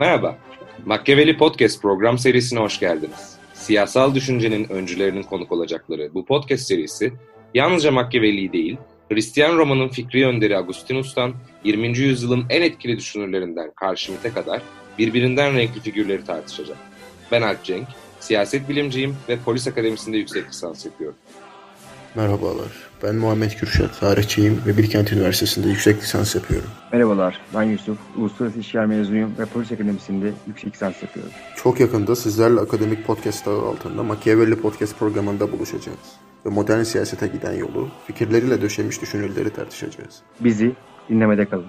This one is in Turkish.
Merhaba, Machiavelli Podcast program serisine hoş geldiniz. Siyasal düşüncenin öncülerinin konuk olacakları bu podcast serisi yalnızca Machiavelli değil, Hristiyan romanın fikri önderi Agustinus'tan 20. yüzyılın en etkili düşünürlerinden Carl Schmitt'e kadar birbirinden renkli figürleri tartışacak. Ben Alp Cenk, siyaset bilimciyim ve polis akademisinde yüksek lisans yapıyorum. Merhabalar, ben Muhammed Kürşat, tarihçiyim ve Bilkent Üniversitesi'nde yüksek lisans yapıyorum. Merhabalar, ben Yusuf, Uluslararası İlişkiler mezunuyum ve Polis Akademisi'nde yüksek lisans yapıyorum. Çok yakında sizlerle akademik podcast ağı altında Machiavelli Podcast programında buluşacağız. Ve modern siyasete giden yolu, fikirleriyle döşemiş düşünürleri tartışacağız. Bizi dinlemede kalın.